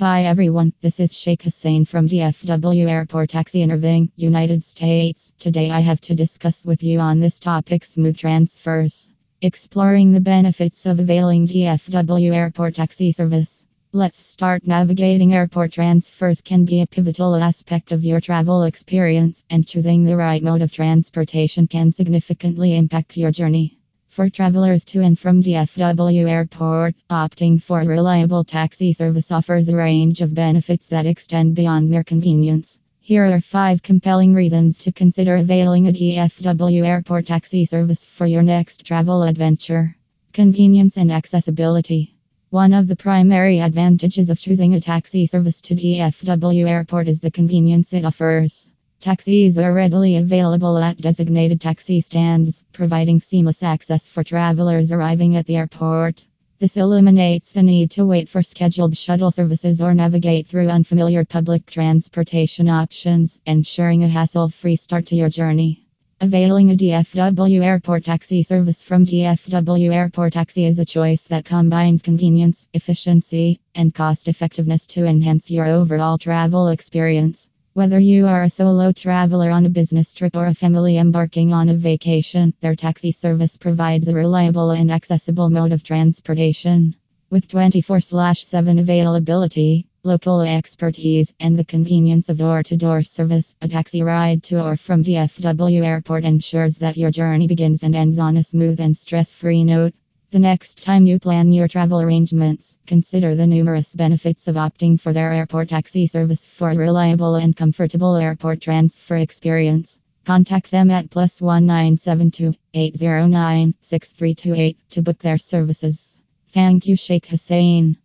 Hi everyone, this is Sheikh Hussein from DFW Airport Taxi in Irving, United States. Today I have to discuss with you on this topic smooth transfers. Exploring the benefits of availing DFW Airport Taxi service. Let's start navigating airport transfers can be a pivotal aspect of your travel experience, and choosing the right mode of transportation can significantly impact your journey. For travelers to and from DFW Airport, opting for reliable taxi service offers a range of benefits that extend beyond mere convenience. Here are five compelling reasons to consider availing a DFW Airport taxi service for your next travel adventure. Convenience and accessibility. One of the primary advantages of choosing a taxi service to DFW Airport is the convenience it offers. Taxis are readily available at designated taxi stands, providing seamless access for travelers arriving at the airport. This eliminates the need to wait for scheduled shuttle services or navigate through unfamiliar public transportation options, ensuring a hassle free start to your journey. Availing a DFW Airport taxi service from DFW Airport Taxi is a choice that combines convenience, efficiency, and cost effectiveness to enhance your overall travel experience. Whether you are a solo traveler on a business trip or a family embarking on a vacation, their taxi service provides a reliable and accessible mode of transportation. With 24 7 availability, Local expertise and the convenience of door to door service, a taxi ride to or from DFW Airport ensures that your journey begins and ends on a smooth and stress free note. The next time you plan your travel arrangements, consider the numerous benefits of opting for their airport taxi service for a reliable and comfortable airport transfer experience. Contact them at plus 1972 809 6328 to book their services. Thank you, Sheikh Hussein.